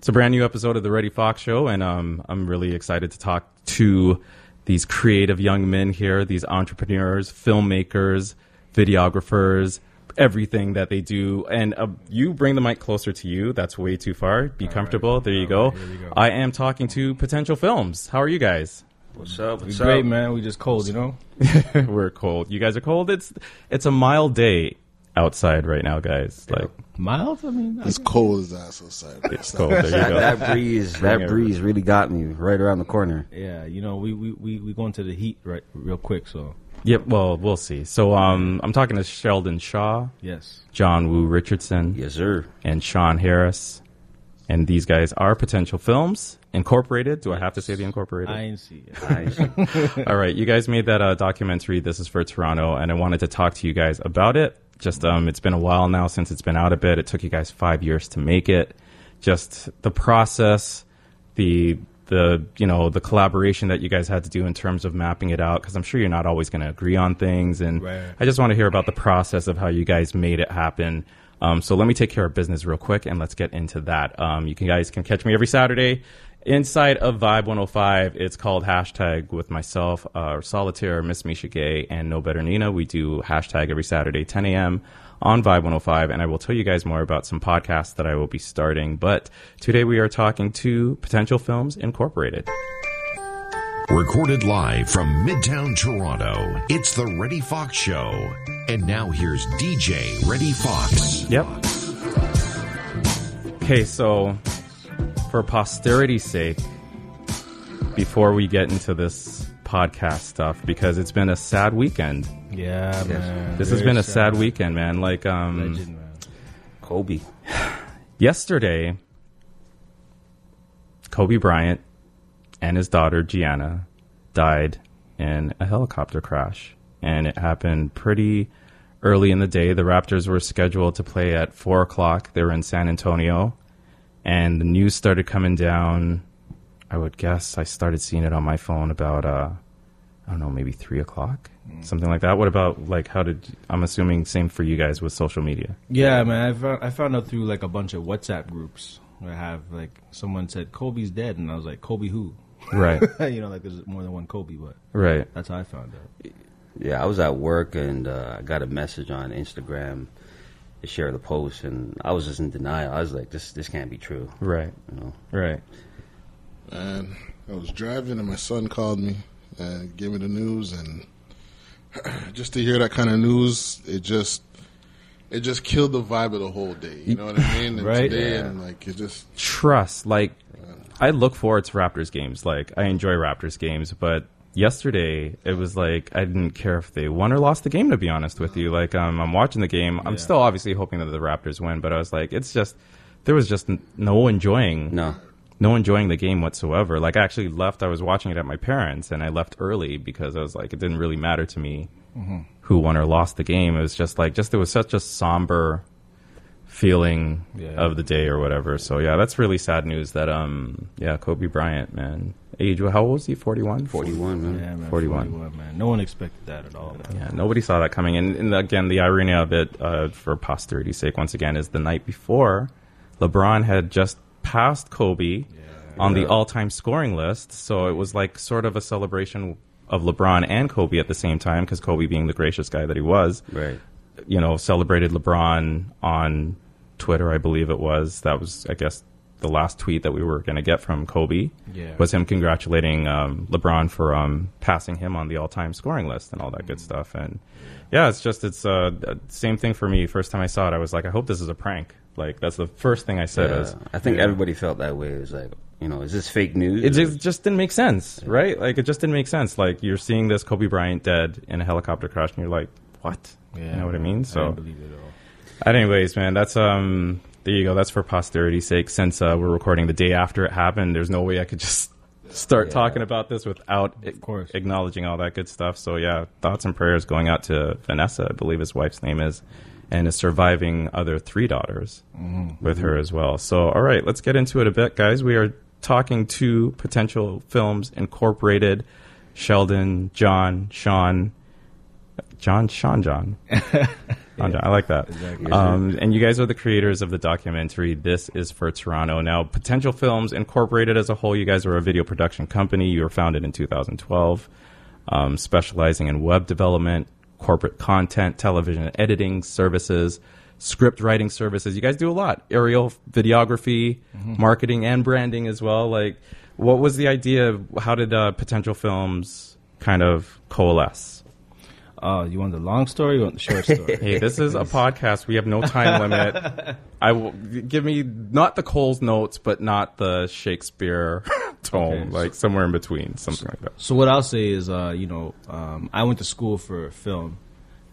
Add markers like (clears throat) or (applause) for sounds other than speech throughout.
It's a brand new episode of the Reddy Fox Show, and um, I'm really excited to talk to these creative young men here, these entrepreneurs, filmmakers, videographers, everything that they do. And uh, you bring the mic closer to you. That's way too far. Be comfortable. right. There you go. right, here go. I am talking to Potential Films. How are you guys? What's up? We What's great, up? man. We just cold, you know. (laughs) We're cold. You guys are cold. It's it's a mild day outside right now, guys. Like Mild. I mean, It's cold as ass outside. it's cold. There you That, go. that breeze, that it. breeze really got me right around the corner. yeah, you know, we we we we going to the heat right real quick. So Yep. Well, we'll see. So um, I'm talking to Sheldon Shaw, yes, John Woo Richardson, Yes, sir. and Shawn Harris. And these guys are Potential Films Incorporated. Do I have to say the Incorporated? I ain't see it. Nice. (laughs) All right, you guys made that uh, documentary. This is for Toronto, and I wanted to talk to you guys about it. Just um, it's been a while now since it's been out a bit. It took you guys five years to make it. Just the process, the the you know the collaboration that you guys had to do in terms of mapping it out. Because I'm sure you're not always going to agree on things, and Right. I just want to hear about the process of how you guys made it happen. Um, so let me take care of business real quick, and let's get into that. Um, you can, guys can catch me every Saturday inside of Vibe 105. It's called hashtag with myself, uh, Solitaire, Miss Misha Gay, and No Better Nina. We do hashtag every Saturday, 10 a.m. on Vibe 105, and I will tell you guys more about some podcasts that I will be starting. But today we are talking to Potential Films Incorporated. Recorded live from Midtown Toronto, it's the Reddy Fox Show. And now here's DJ Reddy Fox. Yep. Okay, so for posterity's sake, before we get into this podcast stuff, because it's been a sad weekend. Yeah, man. This has Very been a sad weekend, man. Like, um, Legend, man. Kobe. yesterday, Kobe Bryant and his daughter Gianna died in a helicopter crash, and it happened pretty early in the day. The Raptors were scheduled to play at four o'clock. They were in San Antonio, and the news started coming down. I would guess I started seeing it on my phone about uh, I don't know, maybe three o'clock, something like that. What about like how did I'm assuming same for you guys with social media? Yeah, man. I found I found out through like a bunch of WhatsApp groups I have like someone said Kobe's dead, and I was like, Kobe who? Right, (laughs) you know, like there's more than one Kobe, but right. that's how I found out. Yeah, I was at work and uh, I got a message on Instagram to share the post, and I was just in denial. I was like, "This, this can't be true." Right. You know? Right. And I was driving, and my son called me and gave me the news, and (clears throat) just to hear that kind of news, it just it just killed the vibe of the whole day. You know what I mean? And Right. Today, Yeah. and like it just Trust. Like, I look forward to Raptors games. Like, I enjoy Raptors games, but yesterday it was like I didn't care if they won or lost the game. To be honest with you, like, um, I'm watching the game. I'm still obviously hoping that the Raptors win, but I was like, it's just there was just no enjoying. No. no enjoying the game whatsoever. Like I actually left. I was watching it at my parents, and I left early because I was like, it didn't really matter to me who won or lost the game. It was just like, just there was such a somber feeling Yeah. of the day or whatever. So yeah, that's really sad news. That um, yeah, Kobe Bryant, man, age how old was he? Forty one. Forty-one, man. Yeah, man. 41. 41. man. No one expected that at all. Man. Yeah, nobody saw that coming. And, and again, the irony of it, uh, for posterity's sake, once again, is the night before, LeBron had just passed Kobe on the all-time scoring list. So it was like sort of a celebration of LeBron and Kobe at the same time, because Kobe, being the gracious guy that he was, Right. you know, celebrated LeBron on Twitter, I believe it was. That was, I guess, the last tweet that we were going to get from Kobe Yeah. was him congratulating um, LeBron for um, passing him on the all-time scoring list and all that good stuff. And yeah, it's just it's uh, same thing for me. First time I saw it, I was like, I hope this is a prank. Like that's the first thing I said. Yeah. Is, I think everybody felt that way. It was like, you know, is this fake news? it just, just didn't make sense, right? Like it just didn't make sense. Like you're seeing this Kobe Bryant dead in a helicopter crash, and you're like, what? Yeah, you know what I mean? I So didn't Anyways, man, that's um. There you go. That's for posterity's sake. Since uh, we're recording the day after it happened, there's no way I could just (laughs) start Yeah. talking about this without Of course. acknowledging all that good stuff. So yeah, thoughts and prayers going out to Vanessa, I believe his wife's name is, and his surviving other three daughters with her as well. So all right, let's get into it a bit, guys. We are talking to Potential Films Incorporated, Sheldon, John, Shawn. John Shawn John. (laughs) John. I like that. Exactly. Um, and you guys are the creators of the documentary This Is for Toronto. Now, Potential Films Incorporated as a whole, you guys are a video production company. You were founded in 2012, um, specializing in web development, corporate content, television editing services, script writing services. You guys do a lot. Aerial videography, marketing, and branding as well. Like, what was the idea? How did uh, Potential Films kind of coalesce? Uh, you want the long story? Or you want the short story? (laughs) Hey, this is a podcast. We have no time limit. (laughs) I will give me not the Cole's notes, but not the Shakespeare (laughs) tome, Okay, so- like somewhere in between, something like that. So what I'll say is, uh, you know, um, I went to school for film,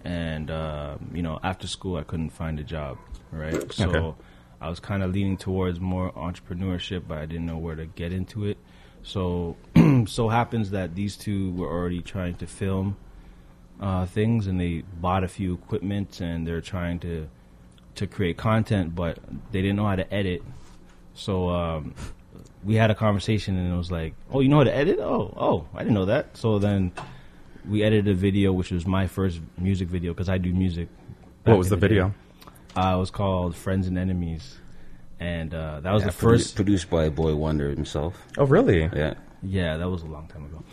and uh, you know, after school I couldn't find a job, right? So Okay. I was kind of leaning towards more entrepreneurship, but I didn't know where to get into it. So (clears throat) so happens that these two were already trying to film uh, things, and they bought a few equipment, and they're trying to to create content, but they didn't know how to edit. So um, we had a conversation, and it was like, "Oh, you know how to edit? Oh, oh, I didn't know that." So then we edited a video, which was my first music video because I do music. What was in the video? Uh, it was called "Friends and Enemies," and uh, that was Yeah, the first. produced by Boy Wonder himself. Oh, really? Yeah. Yeah, that was a long time ago.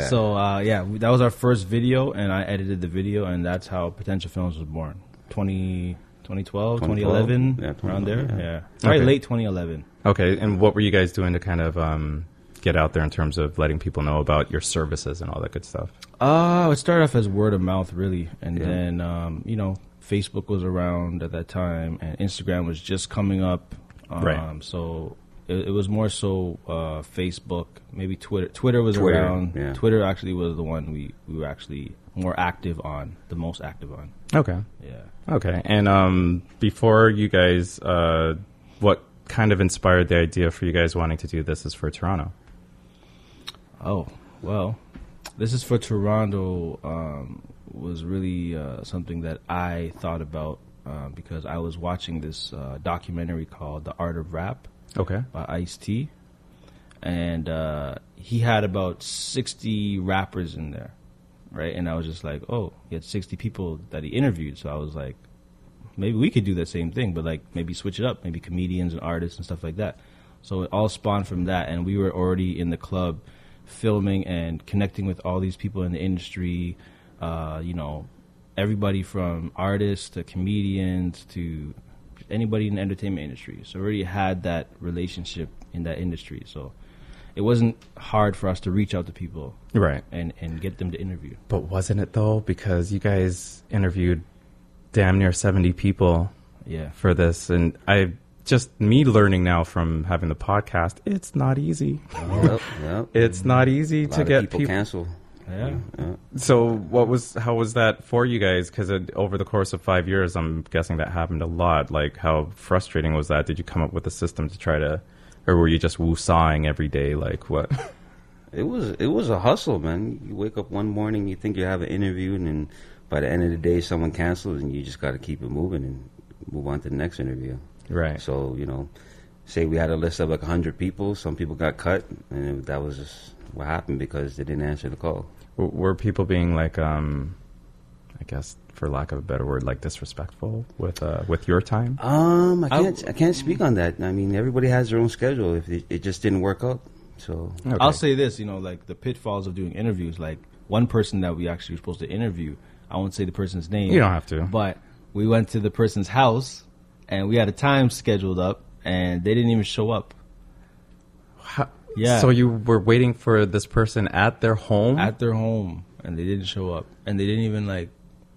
(laughs) so uh, yeah, we- that was our first video, and I edited the video, and that's how Potential Films was born. 20, 2012, 2012? 2011, Yeah, around there. Yeah, yeah. Probably Okay. late 2011. Okay, and what were you guys doing to kind of um, get out there in terms of letting people know about your services and all that good stuff? Uh, it started off as word of mouth, really, and Yeah. then um, you know Facebook was around at that time, and Instagram was just coming up. Um, Right. So it, it was more so uh, Facebook, maybe Twitter. Twitter was Twitter, around. yeah. Twitter actually was the one we, we were actually more active on, the most active on. Okay. Yeah. Okay. And um, before you guys, uh, what kind of inspired the idea for you guys wanting to do this is for Toronto? Oh well, this is for Toronto. Um, was really uh, something that I thought about uh, because I was watching this uh, documentary called "The Art of Rap" Okay. by Ice T, and uh, he had about sixty rappers in there, right? And I was just like, oh, he had sixty people that he interviewed. So I was like, maybe we could do the same thing, but like maybe switch it up, maybe comedians and artists and stuff like that. So it all spawned from that, and we were already in the club filming and connecting with all these people in the industry. Uh, you know, everybody from artists to comedians to anybody in the entertainment industry. So we already had that relationship in that industry. So it wasn't hard for us to reach out to people Right. and, and get them to interview. But wasn't it though? Because you guys interviewed damn near 70 people Yeah. for this. And I just, me learning now from having the podcast, it's not easy. Yep, yep. (laughs) It's not easy A lot to of get people, people. cancel. Yeah. Yeah. So, what was how was that for you guys? Because over the course of five years, I'm guessing that happened a lot. Like, how frustrating was that? Did you come up with a system to try to, or were you just woo-sawing every day? Like, what? (laughs) It was it was a hustle, man. You wake up one morning, you think you have an interview, and then by the end of the day, someone cancels, and you just got to keep it moving and move on to the next interview. right. So you know, say we had a list of like hundred people, some people got cut, and that was just what happened because they didn't answer the call. W- were people being like, um, I guess, for lack of a better word, like disrespectful with uh, with your time? Um, I I- can't I, can't speak on that. I mean, everybody has their own schedule. If it, it just didn't work out, so Okay. I'll say this, you know, like the pitfalls of doing interviews. Like one person that we actually were supposed to interview, I won't say the person's name. You don't have to. But we went to the person's house, and we had a time scheduled up, and they didn't even show up How- Yeah. So you were waiting for this person at their home? at their home, and they didn't show up, and they didn't even like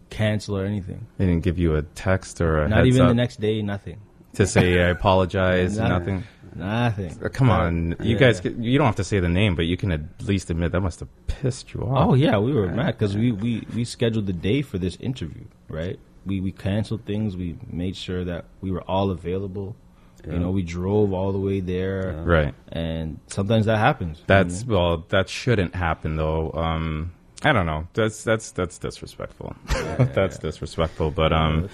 cancel or anything. they didn't give you a text or a Not even up the next day, nothing. to say I (laughs) apologize. Nothing. nothing. Nothing. Uh, Come on, you guys. You don't have to say the name, but you can at least admit that must have pissed you off. Oh yeah, we were mad because we, we we scheduled the day for this interview, right? We we canceled things. We made sure that we were all available. You know, we drove all the way there, Right. and sometimes that happens. That's well. That shouldn't happen though. Um, I don't know. That's that's that's disrespectful. (laughs) that's disrespectful. But um,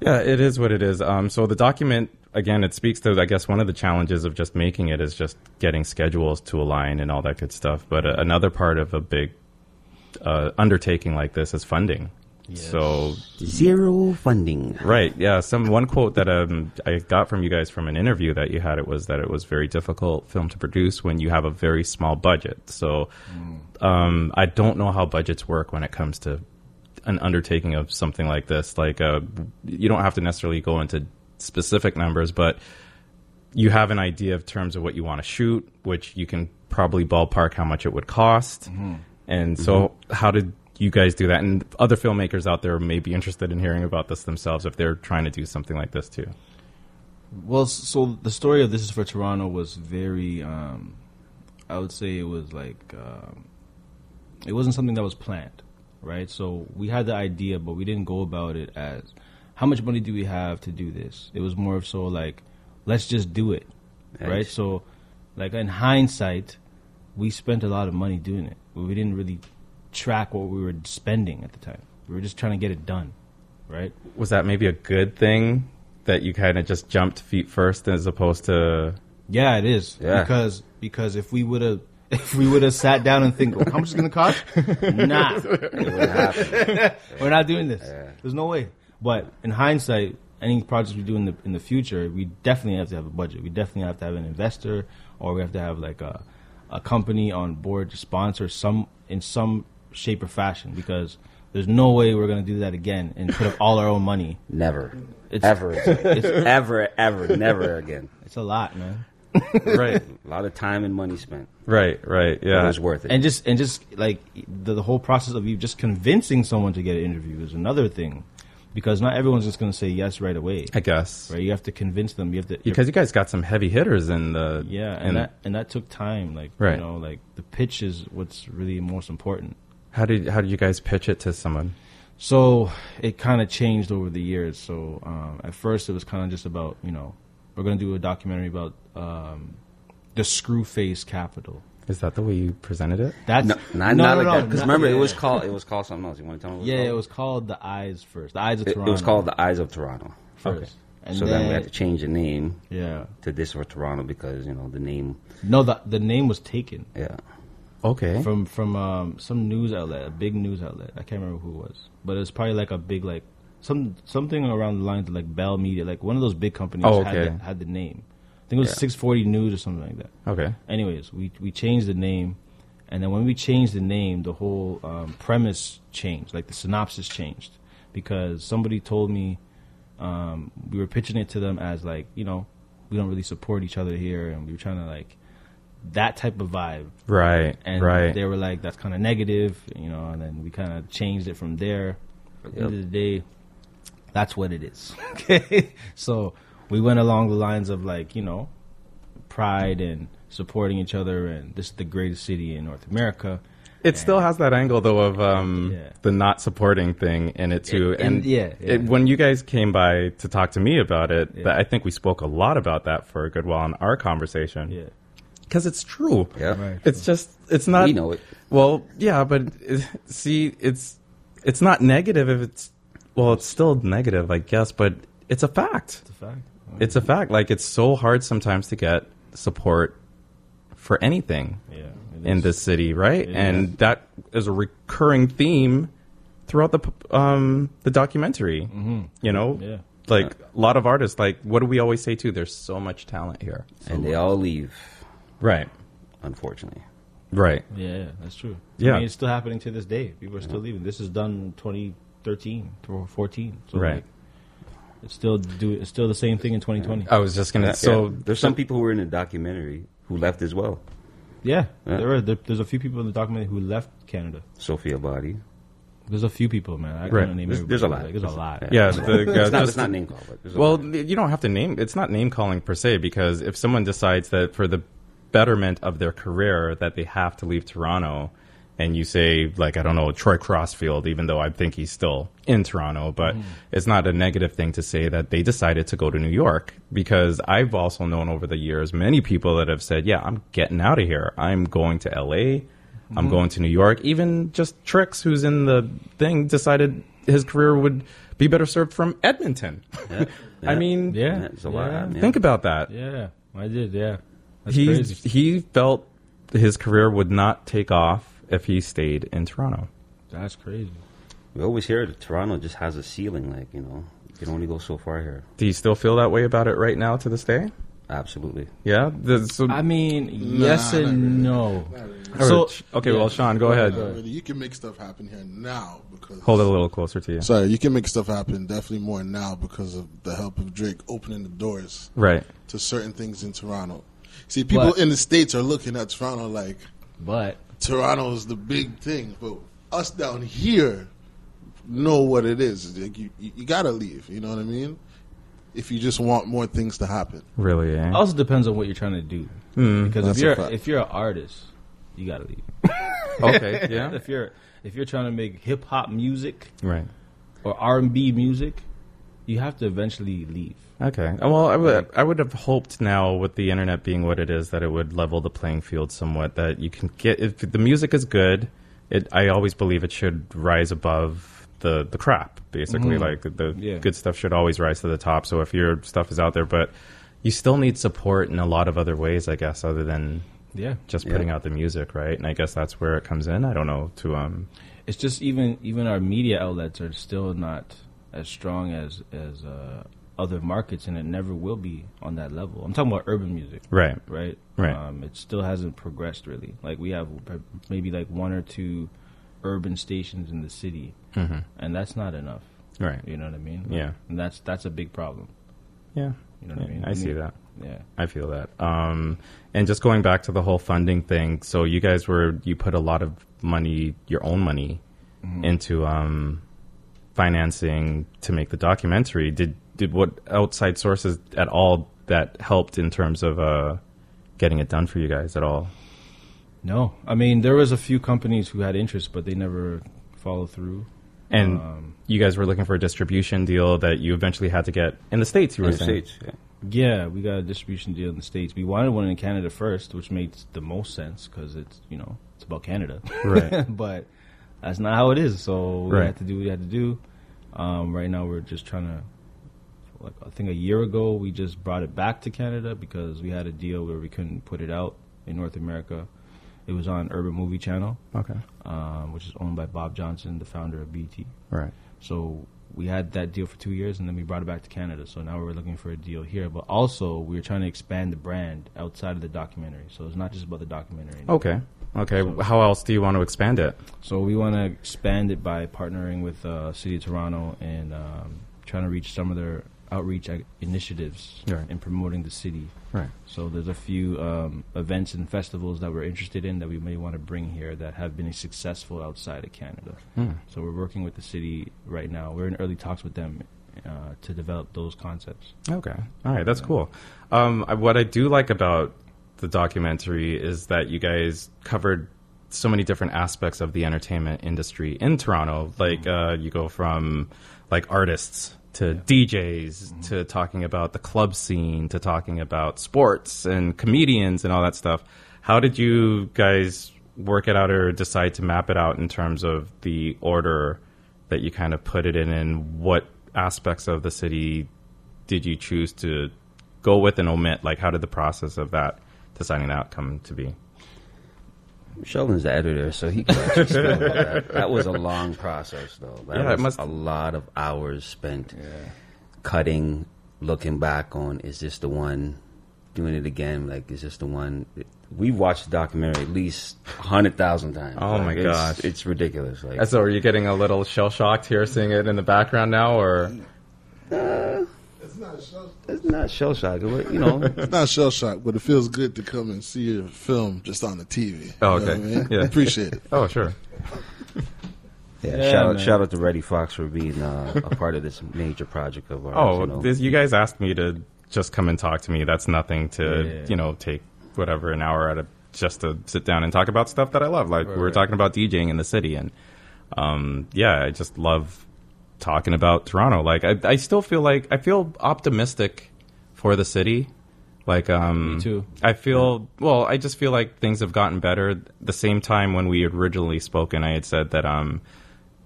yeah, it is what it is. Um, so the document again, it speaks to I guess one of the challenges of just making it is just getting schedules to align and all that good stuff. But uh, another part of a big uh, undertaking like this is funding. So Zero funding. Right. Yeah. Some one quote that um, I got from you guys from an interview that you had it was that it was very difficult film to produce when you have a very small budget. So um, I don't know how budgets work when it comes to an undertaking of something like this. Like uh, you don't have to necessarily go into specific numbers, but you have an idea of terms of what you want to shoot, which you can probably ballpark how much it would cost. And so, how did you guys do that? And other filmmakers out there may be interested in hearing about this themselves if they're trying to do something like this too. Well, so the story of This Is for Toronto was very, um, I would say it was like, um, it wasn't something that was planned, right? So we had the idea, but we didn't go about it as, how much money do we have to do this? It was more of so like, let's just do it, right? Nice. So, like in hindsight, we spent a lot of money doing it, but we didn't really track what we were spending at the time. We were just trying to get it done, right? Was that maybe a good thing that you kind of just jumped feet first as opposed to? Yeah, it is. Yeah. Because because if we would have (laughs) if we would have sat down and think, oh, how much is gonna cost? (laughs) nah, It wouldn't happen. (laughs) we're not doing this. There's no way. But in hindsight, any projects we do in the in the future, we definitely have to have a budget. We definitely have to have an investor, or we have to have like a a company on board to sponsor some in some shape or fashion. Because there's no way we're gonna do that again and put up all our own money. Never. It's- ever. (laughs) It's, (laughs) ever, ever, never again. It's a lot, man. (laughs) right. A lot of time and money spent. Right. Right. Yeah. it was worth it. and just and just like the, the whole process of you just convincing someone to get an interview is another thing because not everyone's just going to say yes right away I guess right you have to convince them you have to because you guys got some heavy hitters in the yeah and, and that and that took time like Right. you know like the pitch is what's really most important how did how did you guys pitch it to someone? so it kind of changed over the years so um, at first it was kind of just about you know we're going to do a documentary about um, the screw face capital Is that the way you presented it? that's no, not, no, not no, like no, that. Because remember, yeah, it was called it was called something else. You want to tell me? What yeah, it it was was called the Eyes first. The Eyes of? It, Toronto. it was called the Eyes of Toronto. first. And so then, we had to change the name yeah. to this or Toronto because you know the name. No, the the name was taken Yeah, Okay. from from um, some news outlet, a big news outlet. I can't remember who it was, but it was probably like a big like some something around the lines of like Bell Media, like one of those big companies Oh, had, okay. the, had the name. I think it was Yeah. 640 News or something like that. okay. Anyways, we we changed the name, and then when we changed the name, the whole um, premise changed, like the synopsis changed, because somebody told me um, we were pitching it to them as like you know we don't really support each other here, and we were trying to like that type of vibe, Right. and right. they were like that's kind of negative, you know, and then we kind of changed it from there. At the end of the day, that's what it is. (laughs) okay, so we went along the lines of like you know pride and supporting each other, and this is the greatest city in North America. It still has that angle though of um, Yeah. the not supporting thing in it too. And- And, yeah, yeah. It, when you guys came by to talk to me about it, Yeah. I think we spoke a lot about that for a good while in our conversation. Yeah, Because it's true. yeah. Right. It's just it's not. we know it. Well, yeah, but it, see, it's it's not negative if it's well, it's still negative, I guess, but it's a fact. it's a fact. It's a fact. Like it's so hard sometimes to get support for anything yeah, in this city, right? It and that is a recurring theme throughout the um the documentary. Mm-hmm. You know, Yeah. like a lot of artists. Like, what do we always say too? There's so much talent here. and they all leave, Right. unfortunately. Right. Yeah, yeah, that's true. Yeah. I mean, it's still happening to this day. People are still leaving. This is done 2013 to 14. So Right. like, it's still do it's still the same thing in 2020. I was just gonna. Yeah, so yeah. there's some people who were in the documentary who left as well. Yeah, Yeah. there are. There, there's a few people in the documentary who left Canada. Sophia Body. There's a few people, man. I Right. can't name There's- there's a lot. Like, there's a lot. yeah, the, uh, It's not, just- it's not name call, but there's a Well, lot. you don't have to name. It's not name calling per se because if someone decides that for the betterment of their career that they have to leave Toronto, and you say like I don't know Troy Crossfield, even though I think he's still in Toronto, but mm. it's not a negative thing to say that they decided to go to New York because I've also known over the years many people that have said, yeah, I'm getting out of here. I'm going to L.A. I'm mm-hmm. going to New York. Even just Trix, who's in the thing, decided his career would be better served from Edmonton. Yeah. (laughs) I mean, Yeah. Yeah, it's a lot. Yeah. think about that. Yeah, I did. Yeah, that's He's, crazy. he felt his career would not take off if he stayed in Toronto. That's crazy. We always hear that Toronto just has a ceiling, like you know, you can only go so far here. Do you still feel that way about it right now to this day? Absolutely. Yeah. The, so, I mean, yes not and no. or- So okay, well, Shawn, go ahead. Not really. You can make stuff happen here now because Hold it a little closer to you. Sorry, you can make stuff happen definitely more now because of the help of Drake opening the doors Right. to certain things in Toronto. See, people But- in the states are looking at Toronto like but Toronto is the big thing, but us down here know what it is. Like you, you, you gotta leave. You know what I mean? If you just want more things to happen. Really, it also depends on what you're trying to do. because if you're if you're an artist, you gotta leave. (laughs) okay, yeah. (laughs) if you're if you're trying to make hip hop music Right. or R and B music, you have to eventually leave. Okay. Well, I would I would have hoped now with the internet being what it is that it would level the playing field somewhat. That you can get if the music is good, it I always believe it should rise above the the crap. Basically, like the, Yeah. good stuff should always rise to the top. So if your stuff is out there, but you still need support in a lot of other ways, I guess, other than Yeah, just Yeah. putting out the music, right? And I guess that's where it comes in. I don't know to um it's just even even our media outlets are still not as strong as as uh, other markets, and it never will be on that level. I'm talking about urban music, right. right? Right. Um, it still hasn't progressed really. Like we have maybe like one or two urban stations in the city, and that's not enough. Right. You know what I mean? Yeah. and that's that's a big problem. Yeah. You know what I mean? I see that. Yeah. I feel that. Um, and just going back to the whole funding thing, so you guys were you put a lot of money, your own money, into um, financing to make the documentary. Did did what outside sources at all that helped in terms of uh, getting it done for you guys at all? No, I mean there was a few companies who had interest, but they never followed through. And Um, you guys were looking for a distribution deal that you eventually had to get in the states. You In were the saying, States, yeah. Yeah, we got a distribution deal in the states. We wanted one in Canada first, which makes the most sense because it's you know it's about Canada, Right. (laughs) but that's not how it is. So we Right. had to do what we had to do. Um, right now, we're just trying to. Like I think a year ago, we just brought it back to Canada because we had a deal where we couldn't put it out in North America. It was on Urban Movie Channel, okay, um, which is owned by Bob Johnson, the founder of BET. right, So we had that deal for two years, and then we brought it back to Canada. So now we're looking for a deal here, but also we're trying to expand the brand outside of the documentary. So it's not just about the documentary. anymore. okay, okay. So- How else do you want to expand it? So we want to expand it by partnering with uh, City of Toronto and um, trying to reach some of their outreach ac- initiatives Right. in promoting the city. Right. So there's a few um, events and festivals that we're interested in that we may want to bring here that have been successful outside of Canada. Hmm. So we're working with the city right now. We're in early talks with them uh, to develop those concepts. Okay. All right. That's cool. Um, I, what I do like about the documentary is that you guys covered so many different aspects of the entertainment industry in Toronto. Like, uh, you go from like artists to DJs to talking about the club scene to talking about sports and comedians and all that stuff. How did you guys work it out or decide to map it out in terms of the order that you kind of put it in and what aspects of the city did you choose to go with and omit? Like, how did the process of that deciding that come to be? Sheldon's the editor, so he can that. That was a long process, though. That Yeah, it must- a lot of hours spent cutting, looking back on, is this the one? Doing it again, like, is this the one? We've watched the documentary at least a hundred thousand times. Oh, Like, my it's, gosh. it's ridiculous. Like, So, are you getting a little shell shocked here, seeing it in the background now, or shell, it's not shell shock, but you know, (laughs) it's not shell shock, but it feels good to come and see your film just on the TV. Oh, You know okay. I mean? Yeah. Appreciate it. oh, sure, yeah. Yeah, shout out, shout out to Reddy Fox for being uh, a part of this major project of ours. oh, you know. this, you guys asked me to just come and talk to me. That's nothing to Yeah. you know take whatever an hour out of just to sit down and talk about stuff that I love. Like Right, we we're right. talking about DJing in the city, and um, yeah, I just love talking about Toronto. Like I, I still feel like I feel optimistic for the city. Like um, Me too. I feel well. I just feel like things have gotten better. The same time when we had originally spoken, I had said that um,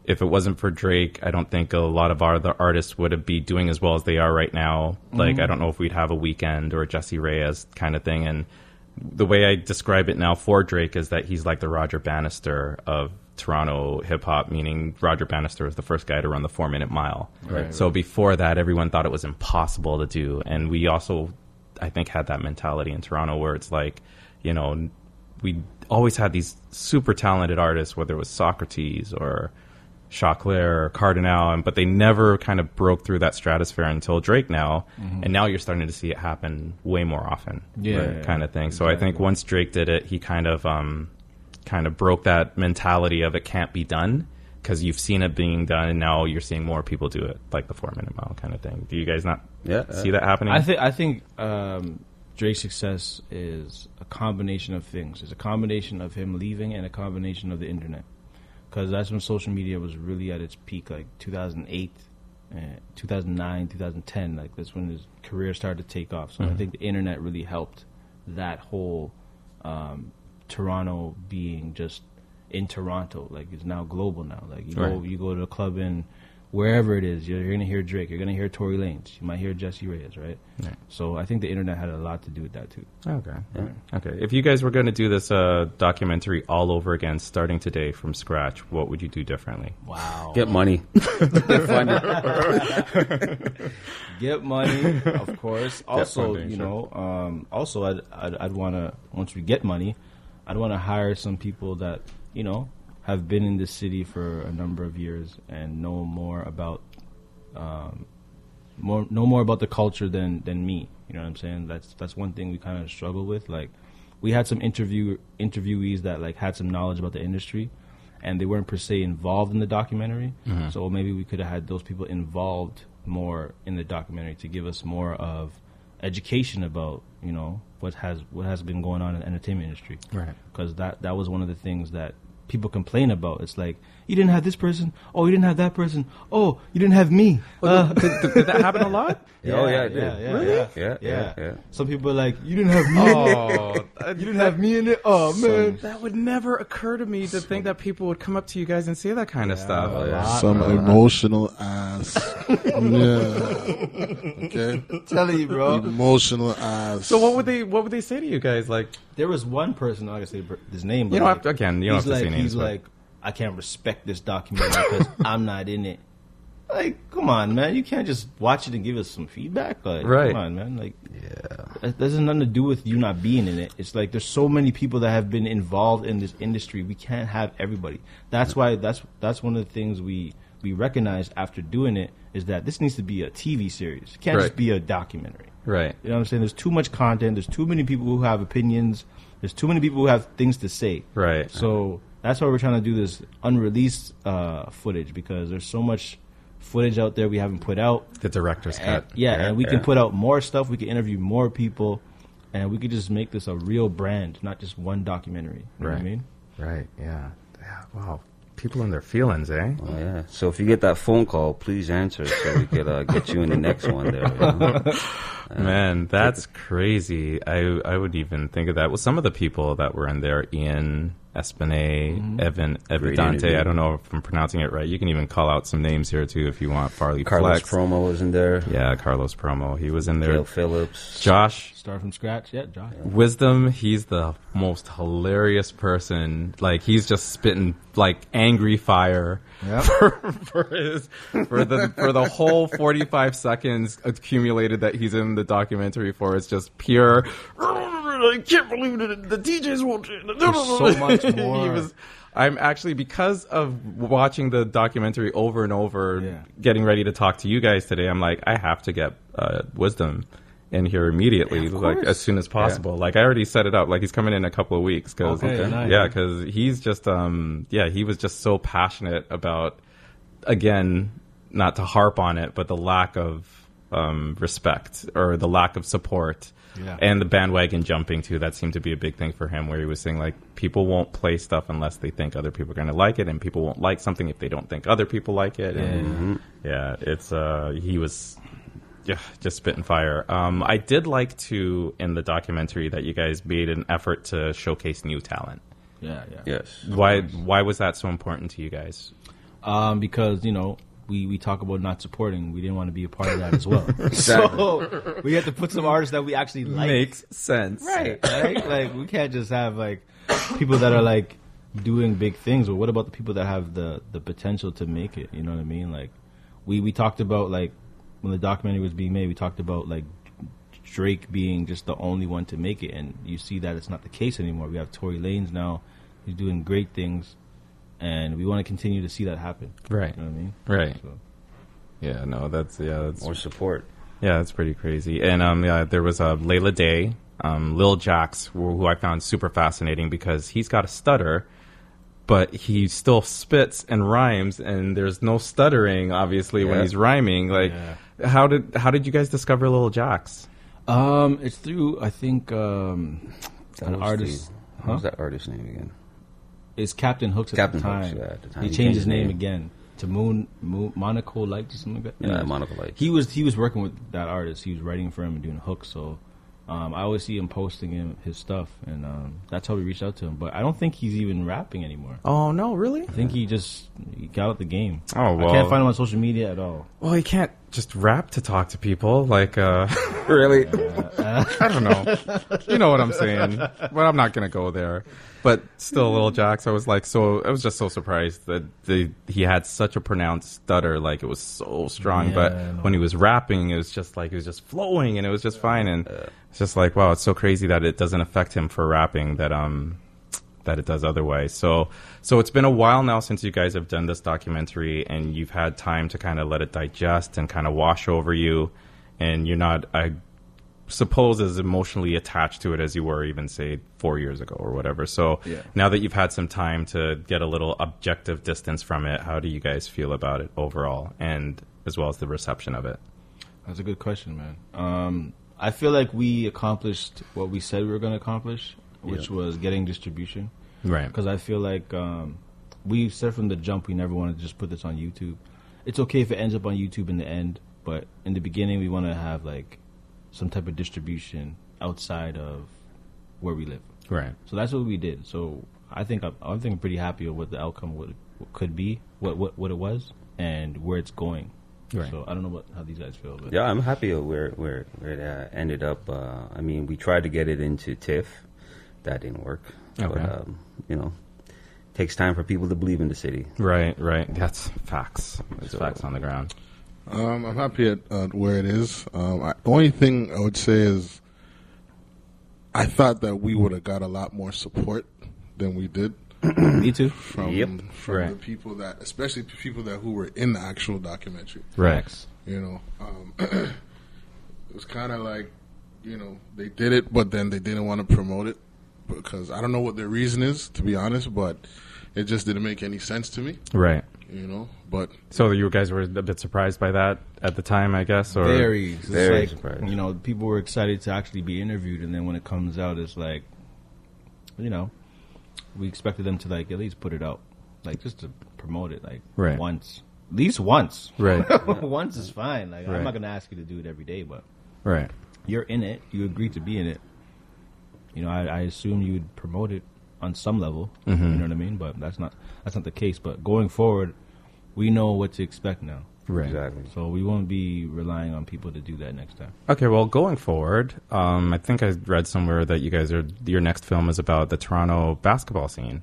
if it wasn't for Drake, I don't think a lot of our other artists would be doing as well as they are right now. Like I don't know if we'd have a Weeknd or a Jessie Reyez kind of thing. And the way I describe it now for Drake is that he's like the Roger Bannister of Toronto hip hop, meaning Roger Bannister was the first guy to run the four minute mile. Right. So before that, everyone thought it was impossible to do, and we also, I think, had that mentality in Toronto where it's like, you know, we always had these super talented artists, whether it was Saukrates or Choclair or Kardinal, and but they never kind of broke through that stratosphere until Drake now, and now you're starting to see it happen way more often, Yeah, right, yeah, kind of thing. So I think once Drake did it, he kind of um, kind of broke that mentality of it can't be done because you've seen it being done, and now you're seeing more people do it, like the four minute mile kind of thing. Do you guys not Yeah, see that happening? I think I think um, Drake's success is a combination of things. It's a combination of him leaving and a combination of the internet. Because that's when social media was really at its peak, like 2008, uh, 2009, 2010. Like that's when his career started to take off. So I think the internet really helped that whole um, Toronto being just in Toronto. Like it's now global now. Like you go you go to a club in wherever it is, you're, you're gonna hear Drake, you're gonna hear Tory Lanez, you might hear Jessie Reyez, right? Right. So I think the internet had a lot to do with that too. Okay. Okay. If you guys were going to do this uh, documentary all over again, starting today from scratch, what would you do differently? Wow. Get money. (laughs) Get funded. Get money, of course. Also, funding, you sure. know, um, also I'd I'd, I'd want to once we get money, I'd want to hire some people that you know have been in this city for a number of years and know more about um, more know more about the culture than than me. You know what I'm saying? That's that's one thing we kind of struggle with. Like we had some interview interviewees that like had some knowledge about the industry, and they weren't per se involved in the documentary. So maybe we could have had those people involved more in the documentary to give us more of education about you know what has what has been going on in the entertainment industry. Right. Because that that was one of the things that people complain about. It's like you didn't have this person. Oh, you didn't have that person. Oh, you didn't have me. Uh, did, did that happen a lot? (laughs) Oh, yeah, it did. yeah, yeah, Really? yeah, Yeah, yeah, yeah. Some people are like, you didn't have me. Oh, (laughs) you didn't have me in it. Oh man. that would never occur to me to think that people would come up to you guys and say that kind of stuff. lot, Some bro. emotional ass. (laughs) yeah. Okay. telling you, bro. Emotional ass. So what would they what would they say to you guys? Like There was one person. I'm not say his name. But You don't like, have to- again, you don't he's have to say like, names, He's like, I can't respect this documentary because (laughs) I'm not in it. Like, come on, man. You can't just watch it and give us some feedback. Like, Right. come on, man. Like, yeah, that has nothing to do with you not being in it. It's like there's so many people that have been involved in this industry. We can't have everybody. That's why that's that's one of the things we we recognized after doing it is that this needs to be a TV series. It can't Right. just be a documentary. right. You know what I'm saying? There's too much content. There's too many people who have opinions. There's too many people who have things to say. Right. So that's why we're trying to do this unreleased uh, footage because there's so much footage out there we haven't put out. The director's And, cut. yeah, and we can put out more stuff. We can interview more people, and we could just make this a real brand, not just one documentary. You know what I Right. mean? Right. Yeah. Yeah. Wow. People and their feelings, eh? Oh, yeah. So if you get that phone call, please answer so we could uh, get you in the next one there. you know? (laughs) Man, that's crazy. I I would even think of that. Well, some of the people that were in there, Ian Espinay, mm-hmm. Evan Great Evidante. I don't know if I'm pronouncing it right. You can even call out some names here too if you want. Farley Carlos Flex. Promo was in there. Yeah, Carlos Promo. He was in there. Gail Phillips. Josh Start from scratch. Yeah, Josh. Wisdom, he's the most hilarious person. Like he's just spitting like angry fire (laughs) for, for his for the for the whole forty five seconds accumulated that he's in the documentary for. It's just pure. I can't believe it. The DJs won't. So (laughs) much more. was- I'm actually because of watching the documentary over and over, Yeah. getting ready to talk to you guys today. I'm like, I have to get uh, wisdom in here immediately, like as soon as possible. Like I already set it up. Like he's coming in a couple of weeks because Okay, nice. yeah, because he's just um yeah he was just so passionate about again not to harp on it, but the lack of um, respect or the lack of support. Yeah. And the bandwagon jumping too, that seemed to be a big thing for him where he was saying like people won't play stuff unless they think other people are gonna like it and people won't like something if they don't think other people like it. And yeah, it's uh he was yeah, just spitting fire. Um, I did like to in the documentary that you guys made an effort to showcase new talent. Yeah, yeah. Yes. Why? Why was that so important to you guys? um, because you know we we talk about not supporting. We didn't want to be a part of that as well. (laughs) Exactly. So we had to put some artists that we actually like. Makes sense. Right, right. like we can't just have like people that are like doing big things. But what about the people that have the the potential to make it? You know what I mean? Like we we talked about like when the documentary was being made, we talked about like Drake being just the only one to make it, and you see that it's not the case anymore. We have Tory Lanez now; he's doing great things, and we want to continue to see that happen. Right. You know what I mean? Right. So, Yeah. No. That's yeah. That's More support. Yeah, that's pretty crazy. And um, yeah, there was uh, Layla Day, um, Lil Jax, who, who I found super fascinating because he's got a stutter, but he still spits and rhymes, and there's no stuttering, obviously, when he's rhyming. Like, how did how did you guys discover Lil Jax? um, it's through I think um, an artist. the- what was that artist's name again? It's Captain Hooks at Captain the time. Hooks, yeah, at the time. He, He changed changed his his name, name. again to Moon, Moon Monaco Light or something like that. Yeah, Anyways, Monaco Light. He was he was working with that artist. He was writing for him and doing hooks. So um, I always see him posting him his stuff, and um, that's how we reached out to him. But I don't think he's even rapping anymore. Oh no, really? I think he just he got out the game. Oh, I can't find him on social media at all. Well, you can't just rap to talk to people. Like, uh, (laughs) really? (laughs) I don't know. You know what I'm saying? But I'm not gonna go there. But still, a little Jax, I was like, so I was just so surprised that the, he had such a pronounced stutter. Like it was so strong. Yeah, but when he was rapping, it was just like it was just flowing, and it was just fine. And it's just like, wow, it's so crazy that it doesn't affect him for rapping. That um, that it does otherwise. So so it's been a while now since you guys have done this documentary and you've had time to kind of let it digest and kind of wash over you and you're not I suppose as emotionally attached to it as you were even say 4 years ago or whatever. So Yeah. now that you've had some time to get a little objective distance from it, how do you guys feel about it overall and as well as the reception of it? That's a good question, man. Um, I feel like we accomplished what we said we were going to accomplish, which was getting distribution. Right. Because I feel like um, we said from the jump we never wanted to just put this on YouTube. It's okay if it ends up on YouTube in the end, but in the beginning we want to have like some type of distribution outside of where we live. Right. So that's what we did. So I think I'm, I think I'm pretty happy with what the outcome would could be, what what what it was, and where it's going. Right. So I don't know what how these guys feel, but Yeah, I'm happy where where where it uh, ended up. Uh, I mean, we tried to get it into TIFF, that didn't work. Okay. But um, you know, takes time for people to believe in the city. Right, right. That's facts. It's So- facts on the ground. Um, I'm happy at uh, where it is. Um, I, the only thing I would say is, I thought that we would have got a lot more support than we did (clears throat) me too. from Yep. from Right. the people that, especially the people that who were in the actual documentary. Rex. You know, um, (clears throat) it was kind of like, you know, they did it, but then they didn't want to promote it because I don't know what their reason is, to be honest, but it just didn't make any sense to me. Right. You know, but So you guys were a bit surprised by that at the time, I guess, or Very, it's Very like, surprised. You know, people were excited to actually be interviewed, and then when it comes out, it's like, you know, we expected them to like at least put it out, like just to promote it, like Right. once, at least once. Right. (laughs) once is fine. Like Right. I'm not gonna ask you to do it every day, but right, you're in it. You agreed to be in it. You know, I, I assume you'd promote it on some level. Mm-hmm. You know what I mean? But that's not that's not the case. But going forward, we know what to expect now. right. Exactly. So we won't be relying on people to do that next time. Okay, well, going forward, um, I think I read somewhere that you guys are your next film is about the Toronto basketball scene.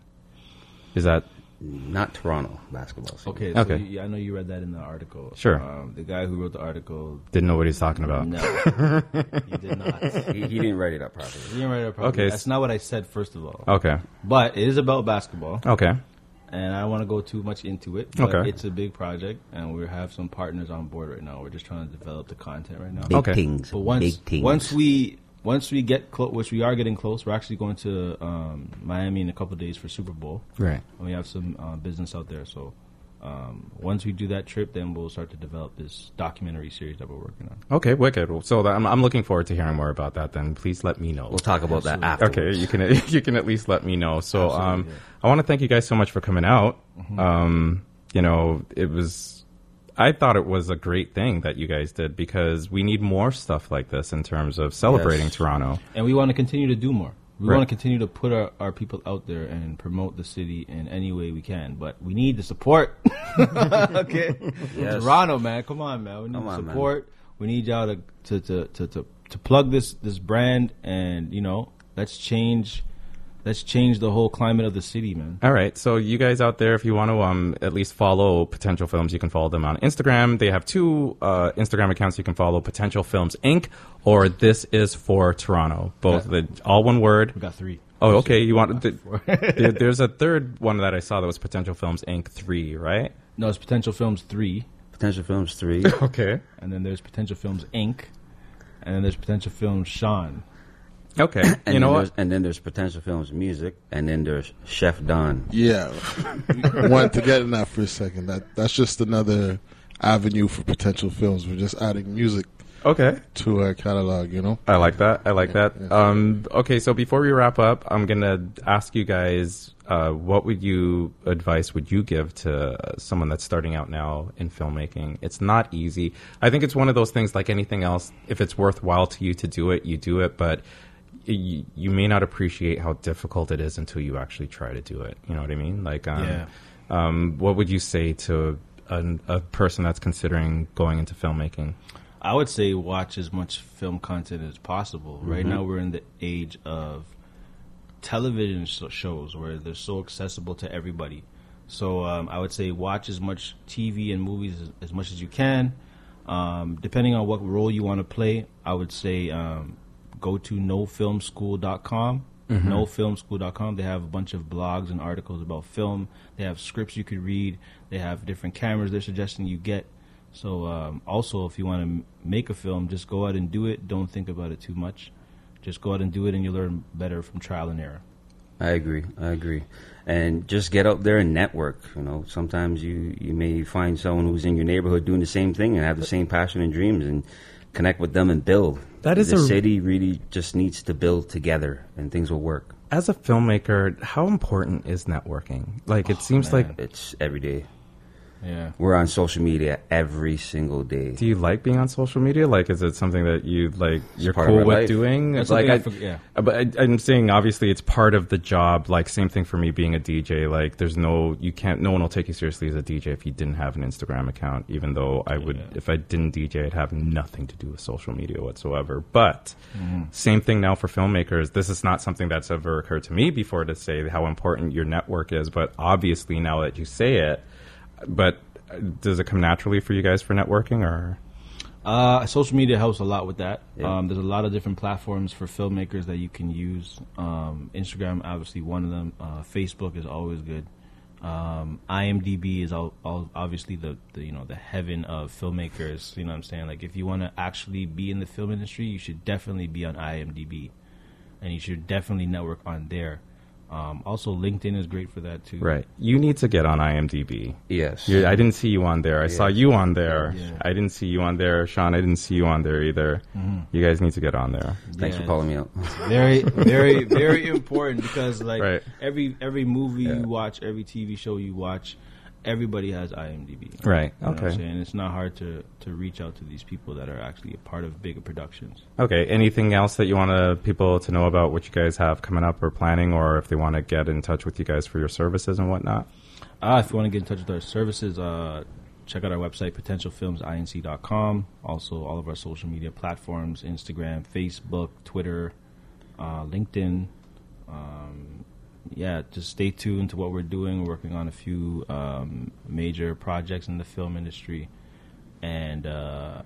Is that Not Toronto basketball. Scene. Okay. So Okay. you- I know you read that in the article. Sure. Um, the guy who wrote the article. didn't know what he's talking about? No, (laughs) he did not. he, he didn't write it up properly. He didn't write it up properly. Okay, That's not what I said. First of all, Okay, but it is about basketball. okay, and I don't want to go too much into it. But Okay. It's a big project, and we have some partners on board right now. We're just trying to develop the content right now. Big Okay. things. But once big things. once we once we get close, which we are getting close, we're actually going to um, Miami in a couple of days for Super Bowl. right. And we have some uh, business out there, so. Um, once we do that trip, then we'll start to develop this documentary series that we're working on. Okay, wicked. So that, I'm, I'm looking forward to hearing more about that. Then please let me know. we'll talk about that after. Okay, you can (laughs) you can at least let me know. So um, yeah. I want to thank you guys so much for coming out. Mm-hmm. Um, you know, it was I thought it was a great thing that you guys did because we need more stuff like this in terms of celebrating Yes. Toronto. And we want to continue to do more. We Right. want to continue to put our, our people out there and promote the city in any way we can, but we need the support. (laughs) okay, Yes. Toronto, man, come on, man. We need Come on, man. support. We need y'all to to, to to to to plug this this brand, and you know, let's change, let's change the whole climate of the city, man. All right. So you guys out there, if you want to um at least follow Potential Films, you can follow them on Instagram. They have two uh, Instagram accounts you can follow: Potential Films Inc. or This Is for Toronto. Both the all one word. We got three. Oh, okay. You want the, (laughs) there, there's a third one that I saw that was Potential Films Inc. three, right? No, it's Potential Films three, Potential Films three. (laughs) Okay. and then there's Potential Films Inc. And then there's Potential Films Shawn. Okay. (clears throat) And you know what? And then there's Potential Films music, and then there's Chef Don. Yeah, (laughs) I wanted to get in that for a second. That that's just another avenue for potential films. We're just adding music Okay. to our catalog. You know. I like that. I like that. yeah. Um, okay, so before we wrap up, I'm gonna ask you guys, uh, what would you advice would you give to uh, someone that's starting out now in filmmaking? It's not easy. I think it's one of those things like anything else. If it's worthwhile to you to do it, you do it. But you, you may not appreciate how difficult it is until you actually try to do it. You know what I mean? Like, um, Yeah. um, what would you say to a, a person that's considering going into filmmaking? I would say watch as much film content as possible. Right Mm-hmm. now, we're in the age of television shows where they're so accessible to everybody. So um, I would say watch as much TV and movies as, as much as you can. Um, depending on what role you want to play, I would say um, go to nofilmschool.com. Nofilmschool.com. They have a bunch of blogs and articles about film. They have scripts you could read. They have different cameras they're suggesting you get. So um, also, if you want to m- make a film, just go out and do it. Don't think about it too much. Just go out and do it, and you learn better from trial and error. I agree. I agree. And just get out there and network. You know, sometimes you you may find someone who's in your neighborhood doing the same thing and have the same passion and dreams, and connect with them and build. That is the a- city really just needs to build together, and things will work. As a filmmaker, how important is networking? Like, it oh, seems like It's every day. Yeah. We're on social media every single day. Do you like being on social media? Like, is it something that you like? You're part of cool with life. doing? That's like, I I, forg- yeah. uh, but I, I'm saying obviously it's part of the job. Like, same thing for me being a DJ. Like, there's no, you can't, no one will take you seriously as a DJ if you didn't have an Instagram account. Even though I would, Yeah. if I didn't DJ, I'd have nothing to do with social media whatsoever. But Mm-hmm. same thing now for filmmakers. This is not something that's ever occurred to me before to say how important your network is. But obviously now that you say it, but does it come naturally for you guys for networking or? Uh, social media helps a lot with that. Yeah. Um, there's a lot of different platforms for filmmakers that you can use. Um, Instagram, obviously, one of them. Uh, Facebook is always good. Um, IMDb is all, all obviously the, the you know the heaven of filmmakers. You know what I'm saying? Like if you want to actually be in the film industry, you should definitely be on IMDb, and you should definitely network on there. Um, also, LinkedIn is great for that too. Right. You need to get on IMDb. Yes. you I didn't see you on there. I saw you on there. Yeah. I didn't see you on there. Shawn, I didn't see you on there either. You guys need to get on there. Thanks Yeah. for calling me out. (laughs) very very very (laughs) important because like Right. every every movie Yeah. you watch every tv show you watch everybody has imdb Right. You know Okay. saying? it's not hard to to reach out to these people that are actually a part of bigger productions Okay. Anything else that you want to, people to know about what you guys have coming up or planning, or if they want to get in touch with you guys for your services and whatnot? uh, if you want to get in touch with our services uh check out our website potentialfilmsinc.com also all of our social media platforms instagram facebook twitter uh, linkedin um, yeah, just stay tuned to what we're doing. We're working on a few um, major projects in the film industry, and uh,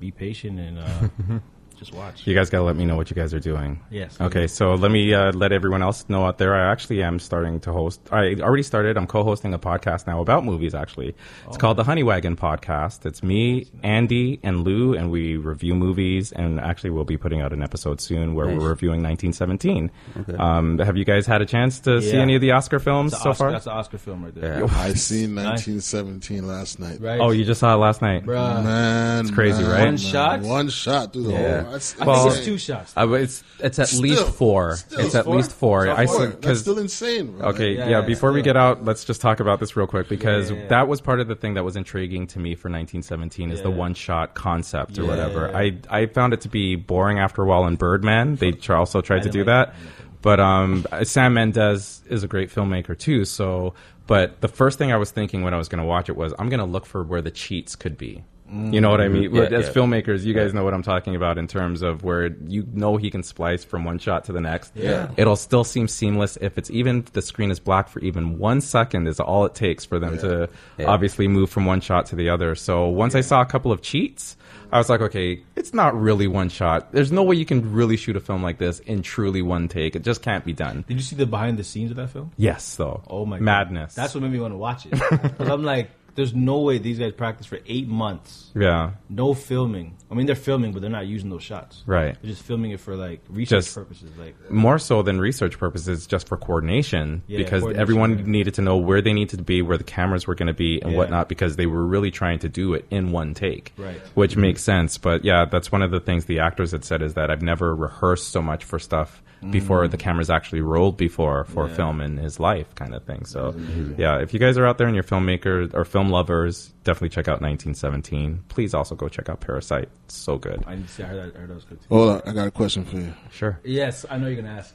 be patient and uh, (laughs) just watch. You guys got to let me know what you guys are doing. Yes. Okay, so let me uh, let everyone else know out there. I actually am starting to host. I already started. I'm co-hosting a podcast now about movies. Actually, it's called the Honey Wagon Podcast. It's me, Andy, and Lou, and we review movies. And actually, we'll be putting out an episode soon where Nice. we're reviewing 1917. Okay. Um, have you guys had a chance to see any of the Oscar films That's so Oscar, far? That's the Oscar film right there. Yeah. I seen 1917 last night. Right. Oh, you just saw it last night. Bruh. Man, It's crazy, man, right? One man. shot? One shot through the Yeah. whole. That's I Well- think it's two shots. Uh, it's it's at Still, least four. still. it's at Four? least four. So I four. said That's because still insane. Bro. Okay, Yeah, yeah. yeah, before we get out, let's just talk about this real quick because Yeah, yeah, yeah. that was part of the thing that was intriguing to me for 1917 is the one-shot concept or Yeah, whatever. yeah, I I found it to be boring after a while in Birdman. They tr- also tried to do like that, that. But um, Sam Mendes is a great filmmaker too. So, but the first thing I was thinking when I was going to watch it was I'm going to look for where the cheats could be. Mm-hmm. You know what I mean? Yeah, As yeah. filmmakers, you guys know what I'm talking about in terms of where you know he can splice from one shot to the next. Yeah. It'll still seem seamless if it's even if the screen is black for even one second is all it takes for them to Yeah. obviously move from one shot to the other. So once I saw a couple of cheats, I was like, okay, it's not really one shot. There's no way you can really shoot a film like this in truly one take. It just can't be done. Did you see the behind the scenes of that film? Yes, though. Oh my God. madness. That's what made me want to watch it. 'Cause (laughs) I'm like, there's no way these guys practiced for eight months. yeah, No filming. I mean, they're filming, but they're not using those shots. right. They're just filming it for like research Just- purposes. Like, more so than research purposes, just for coordination, Yeah, because coordination, everyone yeah. needed to know where they needed to be, where the cameras were going to be, and Yeah. whatnot, because they were really trying to do it in one take, Right. Which makes sense. But yeah, that's one of the things the actors had said is that I've never rehearsed so much for stuff before the cameras actually rolled before for Mm. Yeah. film in his life, kind of thing. So yeah, if you guys are out there and you're filmmakers or film lovers, definitely check out 1917. Please also go check out Parasite. It's so good. I see. I heard that, I heard that was good too. Hold on, I got a question for you. Sure. Yes, I know you're gonna ask.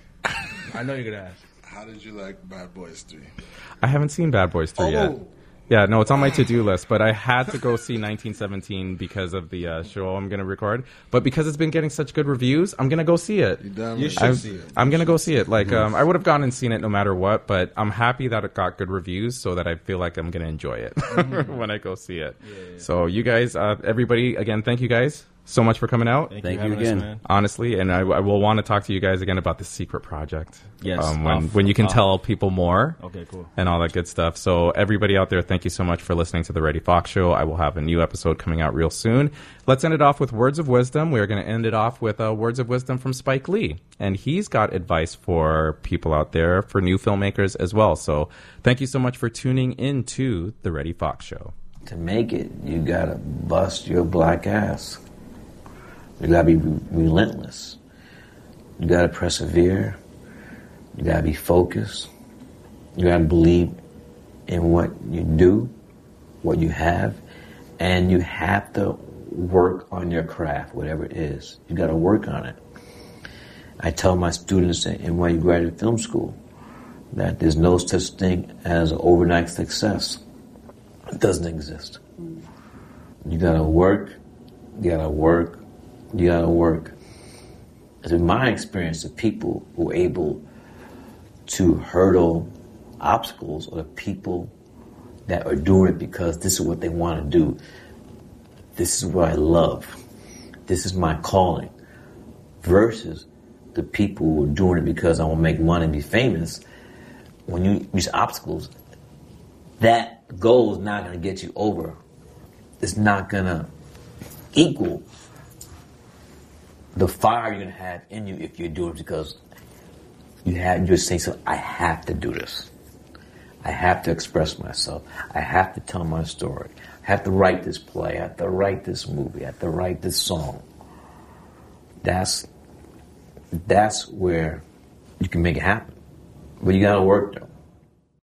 I know you're gonna ask. (laughs) How did you like Bad Boys Three? I haven't seen Bad Boys 3 yet. Yeah, no, it's on my to-do list, but I had to go see 1917 because of the uh, show I'm going to record. But because it's been getting such good reviews, I'm going to go see it. You damn You right. should I'm, see it. I'm going to go see it. Like, um, I would have gone and seen it no matter what, but I'm happy that it got good reviews so that I feel like I'm going to enjoy it (laughs) when I go see it. So, you guys, uh, everybody, again, thank you guys so much for coming out. Thank, Thank you, you again. Us, man. Honestly, and I, I will want to talk to you guys again about the secret project. Yes, um, when off- when you can off. tell people more Okay, cool. and all that good stuff. So everybody out there, thank you so much for listening to the Reddy Fox Show. I will have a new episode coming out real soon. Let's end it off with words of wisdom. We're going to end it off with uh, words of wisdom from Spike Lee, and he's got advice for people out there, for new filmmakers as well. So thank you so much for tuning in to the Reddy Fox Show. To make it, you gotta bust your black ass. You gotta be re- relentless. You gotta persevere. You gotta be focused. You gotta believe in what you do, what you have, and you have to work on your craft, whatever it is. You gotta work on it. I tell my students in when you graduate film school that there's no such thing as overnight success. It doesn't exist. You gotta work, you gotta work, you gotta work. Been my experience the people who are able to hurdle obstacles or the people that are doing it because this is what they want to do. This is what I love. This is my calling. Versus the people who are doing it because I want to make money and be famous. When you reach obstacles, that goal is not going to get you over. It's not going to equal the fire you're to have in you if you do it because you have you're saying so I have to do this. I have to express myself. I have to tell my story. I have to write this play. I have to write this movie. I have to write this song. That's that's where you can make it happen. But you gotta work though.